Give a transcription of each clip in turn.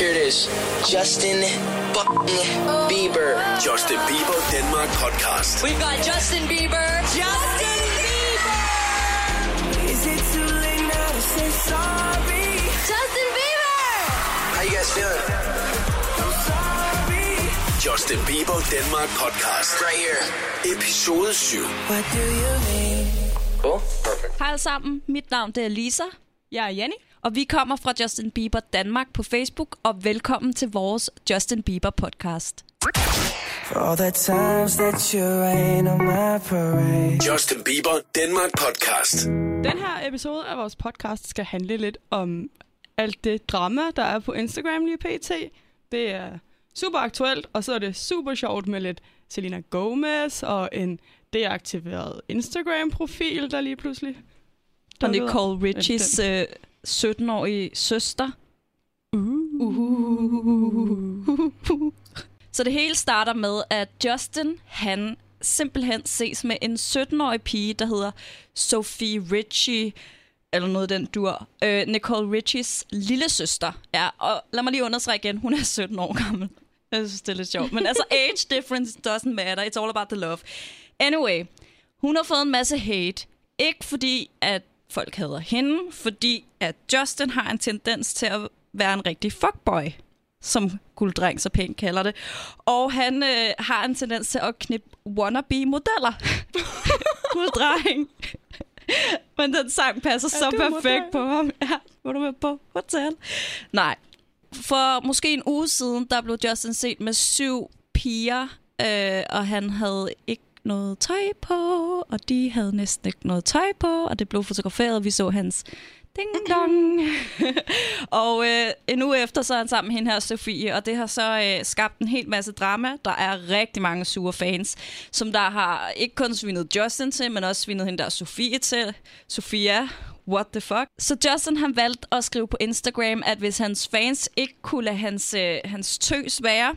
Here it is. Justin Bieber. Justin Bieber Denmark podcast. We've got Justin Bieber. Justin Bieber. Is it too late now to say sorry? Justin Bieber. How you guys feeling? I'm sorry. Justin Bieber Denmark podcast. Right here. Episode 7. What do you mean? Cool. Perfect. Hej alle sammen, mit navn det er Lisa, Jeg er Jenny. Og vi kommer fra Justin Bieber Danmark på Facebook, og velkommen til vores Justin Bieber podcast. For all the times that you rain on my parade. Justin Bieber Denmark podcast. Den her episode af vores podcast skal handle lidt om alt det drama, der er på Instagram lige pt. Det er super aktuelt, og så er det super sjovt med lidt Selena Gomez og en deaktiveret Instagram-profil, der lige pludselig Og. Nicole Richies øh, 17-årige søster. Uh. Så det hele starter med, at Justin, han simpelthen ses med en 17-årig pige, der hedder Sophie Richie, eller noget den dur. Øh, Nicole Richies lille søster. Ja, og lad mig lige understrege igen, hun er 17 år gammel. Jeg synes, det er lidt sjovt. Men altså, age difference doesn't matter. It's all about the love. Anyway, hun har fået en masse hate. Ikke fordi, at folk hader hende, fordi at Justin har en tendens til at være en rigtig fuckboy, som gulddreng så pænt kalder det. Og han øh, har en tendens til at knippe wannabe-modeller. gulddreng. Men den sang passer så du perfekt model? på ham. Ja, var du med på hotel? Nej. For måske en uge siden, der blev Justin set med syv piger, øh, og han havde ikke noget tøj på, og de havde næsten ikke noget tøj på, og det blev fotograferet, og vi så hans ding dong. og øh, en uge efter, så er han sammen med hende her, Sofie, og det har så øh, skabt en hel masse drama. Der er rigtig mange sure fans, som der har ikke kun svinet Justin til, men også svinet hende der Sofie til. Sofia, what the fuck? Så Justin han valgte at skrive på Instagram, at hvis hans fans ikke kunne lade hans, øh, hans tøs være,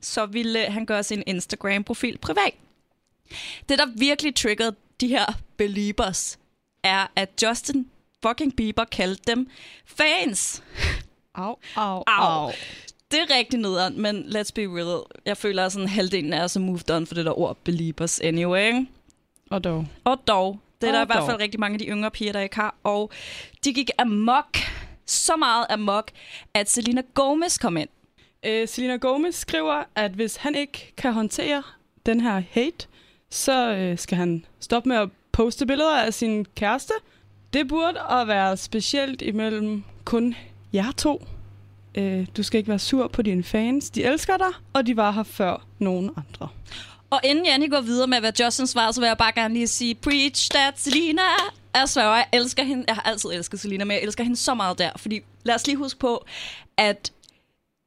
så ville han gøre sin Instagram-profil privat. Det, der virkelig triggerede de her beliebers, er, at Justin fucking Bieber kaldte dem fans. Au, au, Au. Det er rigtig nederen, men let's be real. Jeg føler, at sådan halvdelen er så moved on for det der ord beliebers anyway. Og dog. Og dog, det er der Og i hvert dog. fald rigtig mange af de yngre piger, der ikke har. Og de gik amok, så meget amok, at Selena Gomez kom ind. Øh, Selena Gomez skriver, at hvis han ikke kan håndtere den her hate, så øh, skal han stoppe med at poste billeder af sin kæreste. Det burde at være specielt imellem kun jer to. Øh, du skal ikke være sur på dine fans. De elsker dig, og de var her før nogen andre. Og inden Janne går videre med, hvad Justin svarer, så vil jeg bare gerne lige sige, preach that, Selina! Jeg sværger, jeg elsker hende. Jeg har altid elsket Selina, men jeg elsker hende så meget der. Fordi lad os lige huske på, at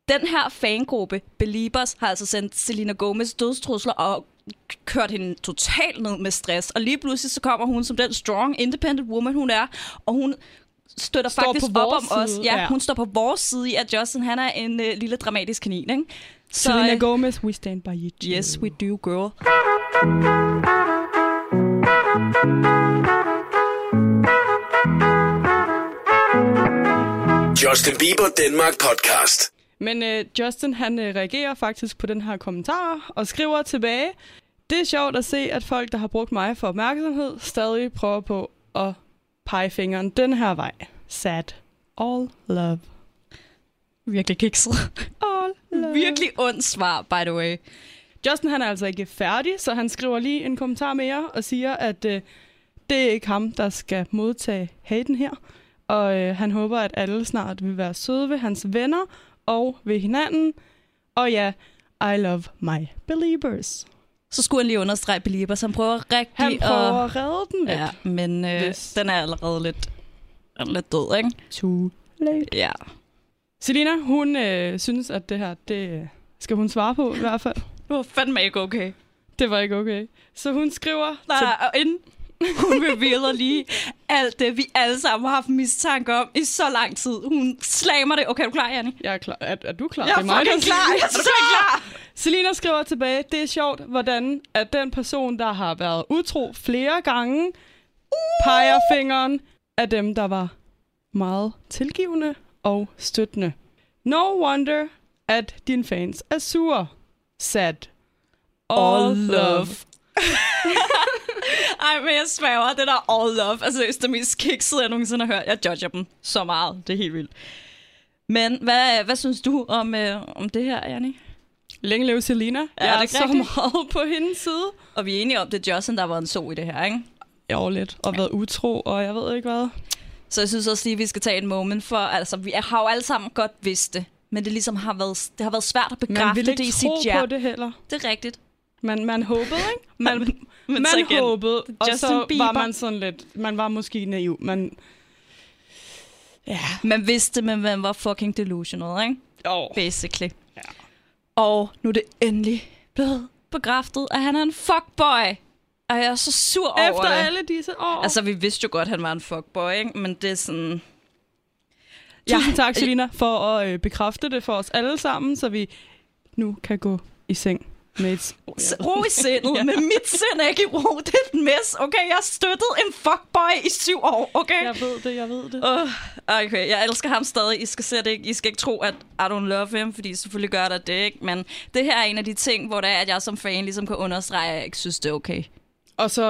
den her fangruppe, Beliebers, har altså sendt Selena Gomez dødstrusler og kørt hende totalt ned med stress. Og lige pludselig så kommer hun som den strong, independent woman, hun er, og hun støtter Står faktisk på op om os. side, Ja, ja. hun står på vores side i, at Justin han er en øh, lille dramatisk kanin, ikke? Så, Selena øh, Gomez, we stand by you too. Yes, we do, girl. Justin Bieber Denmark podcast. Men øh, Justin han øh, reagerer faktisk på den her kommentar og skriver tilbage, det er sjovt at se, at folk, der har brugt mig for opmærksomhed, stadig prøver på at pege fingeren den her vej. Sad. All love. Virkelig kikset. All love. Virkelig ondt svar, by the way. Justin han er altså ikke færdig, så han skriver lige en kommentar mere og siger, at øh, det er ikke ham, der skal modtage haten her. Og øh, han håber, at alle snart vil være søde ved hans venner og ved hinanden. Og ja, I love my believers. Så skulle han lige understrege Beliebers. Han prøver rigtig Han prøver at... at redde den lidt. Ja, men øh, den er allerede lidt, lidt død, ikke? Too late. Ja. Selina, hun øh, synes, at det her, det skal hun svare på i hvert fald. Det var fandme ikke okay. Det var ikke okay. Så hun skriver... Nej, til, og inden hun revealer lige alt det, vi alle sammen har haft mistanke om i så lang tid. Hun slammer det. Okay, er du klar, Janne? jeg er, klar. Er, er du klar? Jeg er Det mig, fucking der- klar. Jeg er så klar. Selina skriver tilbage, det er sjovt, hvordan at den person, der har været utro flere gange, peger fingeren af dem, der var meget tilgivende og støttende. No wonder, at dine fans er sure. Sad. All, love. Ej, men jeg sværger, det der all love. Altså, det er det mest kiksede, jeg nogensinde har hørt. Jeg judger dem så meget. Det er helt vildt. Men hvad, hvad synes du om, øh, om det her, Janni? Længe leve Selina. Er jeg er det så rigtigt? meget på hendes side. Og vi er enige om, det er Justin, der har været en so i det her, ikke? Jo, lidt. Og været utro, og jeg ved ikke hvad. Så jeg synes også lige, at vi skal tage et moment for, altså vi har jo alle sammen godt vidst det, men det ligesom har været, det har været svært at Man bekræfte det i ikke sit tro hjerte. på det heller. Det er rigtigt. Man, man håbede, ikke? Man, Men man så igen, håbede, og Justin så Bieber. var man sådan lidt... Man var måske naiv, men... Ja. Man vidste, men man var fucking delusional, ikke? Jo. Basically. Ja. Og nu er det endelig blevet bekræftet, at han er en fuckboy. Og jeg er så sur over Efter det. alle disse år. Altså, vi vidste jo godt, at han var en fuckboy, ikke? Men det er sådan... Tusind tak, Selina, for at øh, bekræfte det for os alle sammen, så vi nu kan gå i seng med et... S- Ro i sindet, ja. men mit sind er ikke i ro. Det er et mess, okay? Jeg har støttet en fuckboy i syv år, okay? Jeg ved det, jeg ved det. Uh, okay, jeg elsker ham stadig. I skal, se det ikke. I skal ikke tro, at I don't love him, fordi selvfølgelig gør der det ikke. Men det her er en af de ting, hvor det er, at jeg som fan ligesom kan understrege, at jeg ikke synes, det er okay. Og så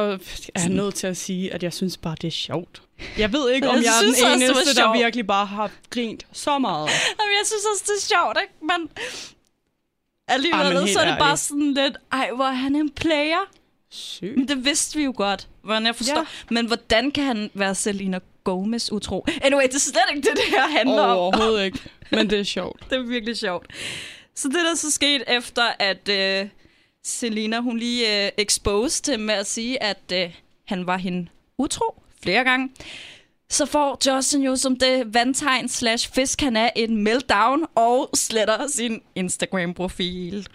er jeg nødt til at sige, at jeg synes bare, det er sjovt. Jeg ved ikke, om Jeg jeg, er den også, eneste, der sjovt. virkelig bare har grint så meget. Jamen, jeg synes også, det er sjovt, ikke? Men alligevel, men så er det bare sådan lidt, ej, hvor er han en player. Sygt. Men det vidste vi jo godt, hvordan jeg forstår. Ja. Men hvordan kan han være Selena Gomez utro? Anyway, det er slet ikke det, det her handler om. Overhovedet ikke. Men det er sjovt. Det er virkelig sjovt. Så det, der så skete efter, at øh, Selena, hun lige øh, exposed med at sige, at øh, han var hende utro flere gange, så får Justin jo som det vandtegn slash fisk, han er en meltdown og sletter sin Instagram-profil.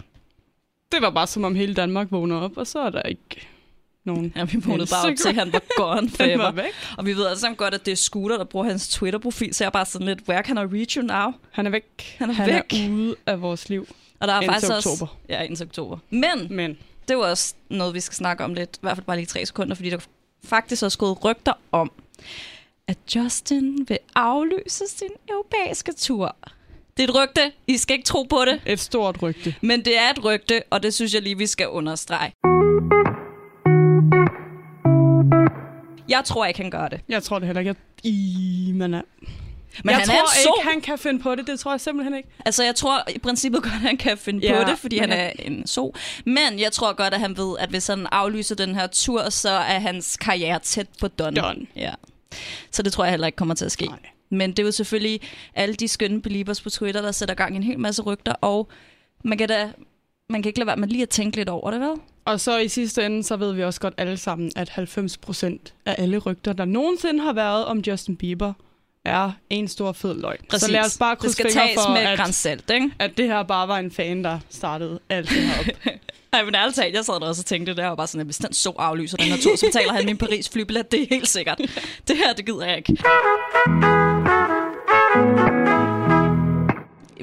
Det var bare som om hele Danmark vågner op, og så er der ikke nogen. Ja, vi vågnede bare op til, at han var gone forever. var væk. Og vi ved alle sammen godt, at det er Scooter, der bruger hans Twitter-profil, så jeg er bare sådan lidt, where can I reach you now? Han er væk. Han er han væk. er ude af vores liv. Og der er Indtil faktisk oktober. også... Ja, indtil oktober. Men Men det var også noget, vi skal snakke om lidt, i hvert fald bare lige tre sekunder, fordi der faktisk også gået rygter om, at Justin vil aflyse sin europæiske tur. Det er et rygte. I skal ikke tro på det. et stort rygte. Men det er et rygte, og det synes jeg lige, vi skal understrege. Jeg tror ikke, han gør det. Jeg tror det heller ikke. at- I, man er... Men jeg han tror er en ikke, han kan finde på det. Det tror jeg simpelthen ikke. Altså, jeg tror i princippet godt, at han kan finde Ja, på det, fordi han er en so. Men jeg tror godt, at han ved, at hvis han aflyser den her tur, så er hans karriere tæt på done. Done. Ja. Så det tror jeg heller ikke kommer til at ske. Nej. Men det er jo selvfølgelig alle de skønne believers på Twitter, der sætter gang i en hel masse rygter, og man kan da man kan ikke lade være med lige at tænke lidt over det, vel? Og så i sidste ende, så ved vi også godt alle sammen, at 90% af alle rygter, der nogensinde har været om Justin Bieber, er en stor fed løgn. Så lad os bare krydse fingre for, med at, ikke? at det her bare var en fan, der startede alt det her op. Ej, men ærligt talt, jeg sad der også og tænkte, det var bare sådan, at hvis den så aflyser den her tur, så betaler han min Paris flybillet, det er helt sikkert. Det her, det gider jeg ikke.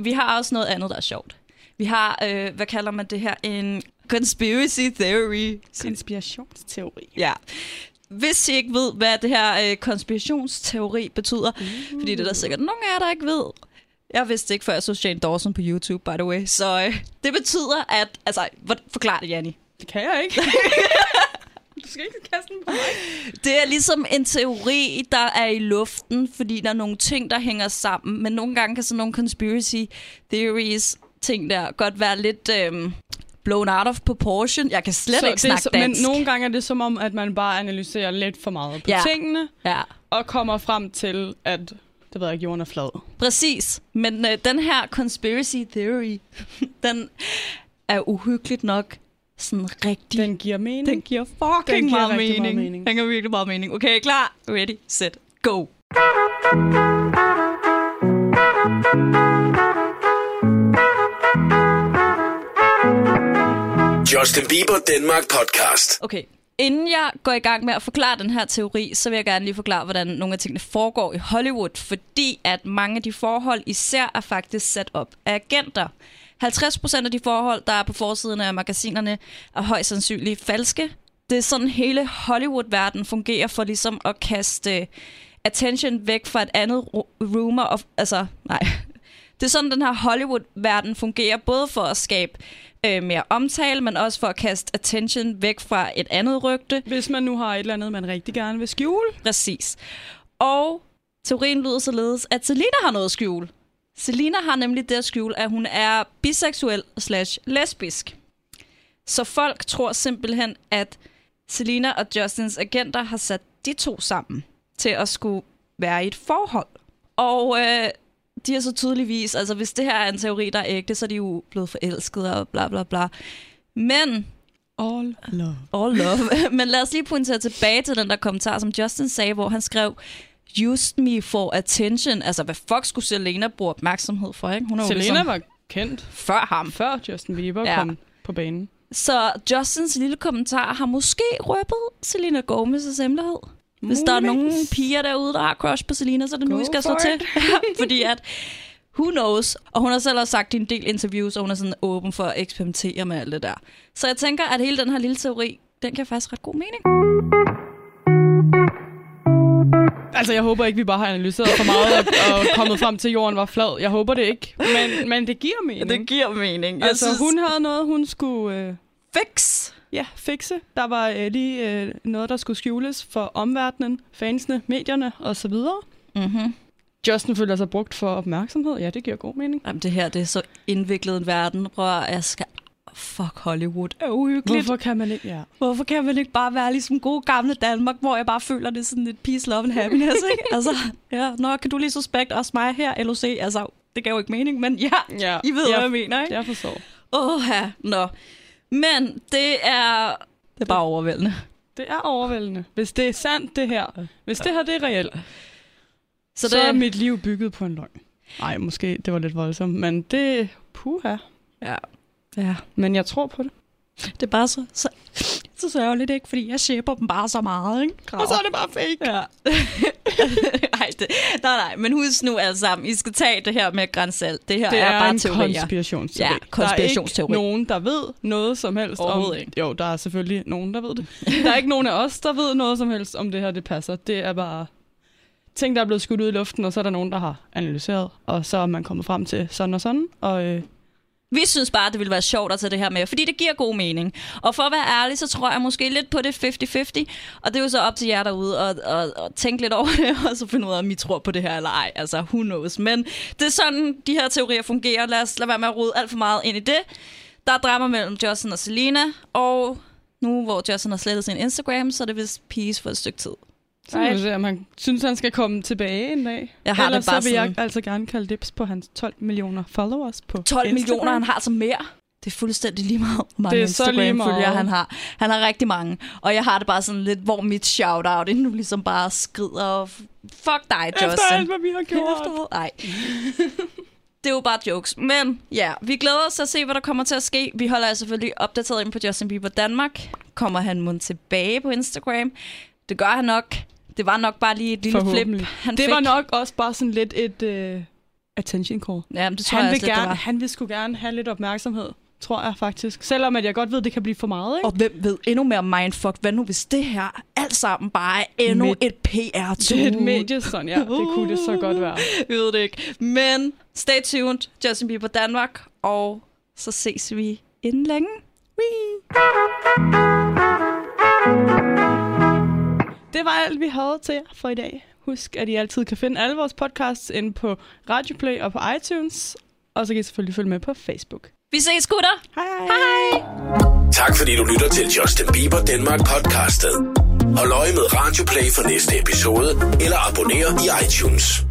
Vi har også noget andet, der er sjovt. Vi har, øh, hvad kalder man det her, en conspiracy theory. Konspirationsteori. Ja. Hvis I ikke ved, hvad det her øh, konspirationsteori betyder, uh. fordi det er der sikkert nogen af jer, der ikke ved. Jeg vidste ikke, før jeg så Shane Dawson på YouTube, by the way. Så øh, det betyder, at... Altså, forklar det, Janni. Det kan jeg ikke. du skal ikke kaste den på mig. Det er ligesom en teori, der er i luften, fordi der er nogle ting, der hænger sammen. Men nogle gange kan sådan nogle conspiracy theories, ting der, godt være lidt øhm, blown out of proportion. Jeg kan slet Så ikke snakke så, dansk. Men nogle gange er det som om, at man bare analyserer lidt for meget på Ja. tingene, Ja, og kommer frem til, at det ved jeg ikke, jorden er flad. præcis. Men øh, den her conspiracy theory, den er uhyggeligt nok sådan rigtig... Den giver mening. den giver fucking Den giver meget, rigtig mening. meget mening. Den giver virkelig meget mening. Okay, klar? Ready, set, go. Justin Bieber Danmark podcast. Okay. Inden jeg går i gang med at forklare den her teori, så vil jeg gerne lige forklare, hvordan nogle af tingene foregår i Hollywood, fordi at mange af de forhold især er faktisk sat op af agenter. 50% af de forhold, der er på forsiden af magasinerne, er højst sandsynligt falske. Det er sådan, hele Hollywood-verden fungerer for ligesom at kaste øh, attention væk fra et andet rumor of, altså, nej, Det er sådan, den her Hollywood-verden fungerer, både for at skabe øh, mere omtale, men også for at kaste attention væk fra et andet rygte. Hvis man nu har et eller andet, man rigtig gerne vil skjule. Præcis. Og teorien lyder således, at Selina har noget at skjule. Selina har nemlig det at skjule, at hun er biseksuel slash lesbisk. Så folk tror simpelthen, at Selina og Justins agenter har sat de to sammen til at skulle være i et forhold. Og øh, de har så tydeligvis, altså hvis det her er en teori, der er ægte, så er de jo blevet forelsket og bla bla bla. Men All love. All love. Men lad os lige pointere tilbage til den der kommentar, som Justin sagde, hvor han skrev, Used me for attention. Altså, hvad fuck skulle Selena bruge opmærksomhed for, ikke? Hun er jo Selena ligesom var kendt før ham. før Justin Bieber ja. kom på banen. Så Justins lille kommentar har måske røbet Selena Gomez' hemmelighed. Hvis der er nogle piger derude, der har crush på Selena, så er det nu, Go vi skal slå it. til. Fordi at, who knows? Og hun har selv også sagt i en del interviews, og hun er sådan åben for at eksperimentere med alt det der. Så jeg tænker, at hele den her lille teori, den kan faktisk ret god mening. Altså, jeg håber ikke, vi bare har analyseret for meget og, og kommet frem til, at jorden var flad. Jeg håber det ikke. Men, men det giver mening. giver mening. Jeg altså, hun havde noget, hun skulle øh, fix. ja, fikse. Der var øh, lige øh, noget, der skulle skjules for omverdenen, fansene, medierne osv. Mm-hmm. Justin føler sig brugt for opmærksomhed. Ja, det giver god mening. Jamen, det her det er så indviklet en verden. Prøv at, jeg skal... Fuck Hollywood. Er uhyggeligt. Hvorfor kan man ikke? Ja. Hvorfor kan man ikke bare være ligesom god gamle Danmark, hvor jeg bare føler, det er sådan lidt peace, love and happiness, ikke? altså, ja, nå, kan du lige suspekt også mig her, LOC? Altså, det gav jo ikke mening, men ja, ja. I ved, jeg, hvad jeg mener, ikke? Jeg forstår. Åh, ja, nå. Men det er... Det er bare overvældende. Det er overvældende. Hvis det er sandt, det her. Hvis det her det er reelt, Så, det, så er mit liv bygget på en løgn. Nej, måske det var lidt voldsomt, men det... Puha. Ja. ja. Men jeg tror på det. Det er bare så, så, så sørgeligt, ikke? Fordi jeg shipper dem bare så meget, ikke? Og så er det bare fake. Ja. Ej, det, nej, nej, men husk nu alle sammen, I skal tage det her med grænsalt. Det her Det er, er, bare en teorier. konspirationsteori. Ja, konspirationsteori. Der er ikke nogen, der ved noget som helst om... ikke. Jo, der er selvfølgelig nogen, der ved det. Der er ikke nogen af os, der ved noget som helst om det her, det passer. Det er bare ting, der er blevet skudt ud i luften, og så er der nogen, der har analyseret, og så er man kommet frem til sådan og sådan, og øh, vi synes bare, det ville være sjovt at tage det her med, fordi det giver god mening. Og for at være ærlig, så tror jeg måske lidt på det 50-50. Og det er jo så op til jer derude at, at, at tænke lidt over det, og så finde ud af, om I tror på det her eller ej. Altså, who knows. Men det er sådan, de her teorier fungerer. Lad os lade være med at rode alt for meget ind i det. Der er drama mellem Justin og Selena, og nu hvor Justin har slettet sin Instagram, så er det vist peace for et stykke tid så må vi se, om han synes, han skal komme tilbage en dag. Jeg har Ellers det bare så vil jeg sådan- altså gerne kalde dips på hans 12 millioner followers på 12 Instagram. millioner, han har så mere. Det er fuldstændig lige meget, hvor mange Det er så lige Instagram-følgere meget. han har. Han har rigtig mange. Og jeg har det bare sådan lidt, hvor mit shout-out er nu ligesom bare skrider. Fuck dig, Justin. Efter alt, hvad vi har gjort. Efter- Nej. Det er jo bare jokes. Men ja, vi glæder os til at se, hvad der kommer til at ske. Vi holder jer selvfølgelig opdateret ind på Justin Bieber Danmark. Kommer han mund tilbage på Instagram? Det gør han nok. Det var nok bare lige et lille flip, han Det fik. var nok også bare sådan lidt et uh, attention call. Ja, men det tror Han jeg vil, også lidt, det gerne, var. han vil sgu gerne have lidt opmærksomhed, tror jeg faktisk. Selvom at jeg godt ved, det kan blive for meget, ikke? Og hvem ved endnu mere mindfuck, hvad nu hvis det her alt sammen bare er endnu Med- et PR-tool? Det er et medie, sådan, ja. Det kunne det så godt være. Vi ved det ikke. Men stay tuned, Justin Bieber Danmark, og så ses vi inden længe. Wee. Det var alt, vi havde til jer for i dag. Husk, at I altid kan finde alle vores podcasts inde på Radioplay og på iTunes. Og så kan I selvfølgelig følge med på Facebook. Vi ses, gutter! Hej hej! Hej! Tak fordi du lytter til Justin Bieber Danmark podcastet. Hold øje med Radioplay for næste episode, eller abonner i iTunes.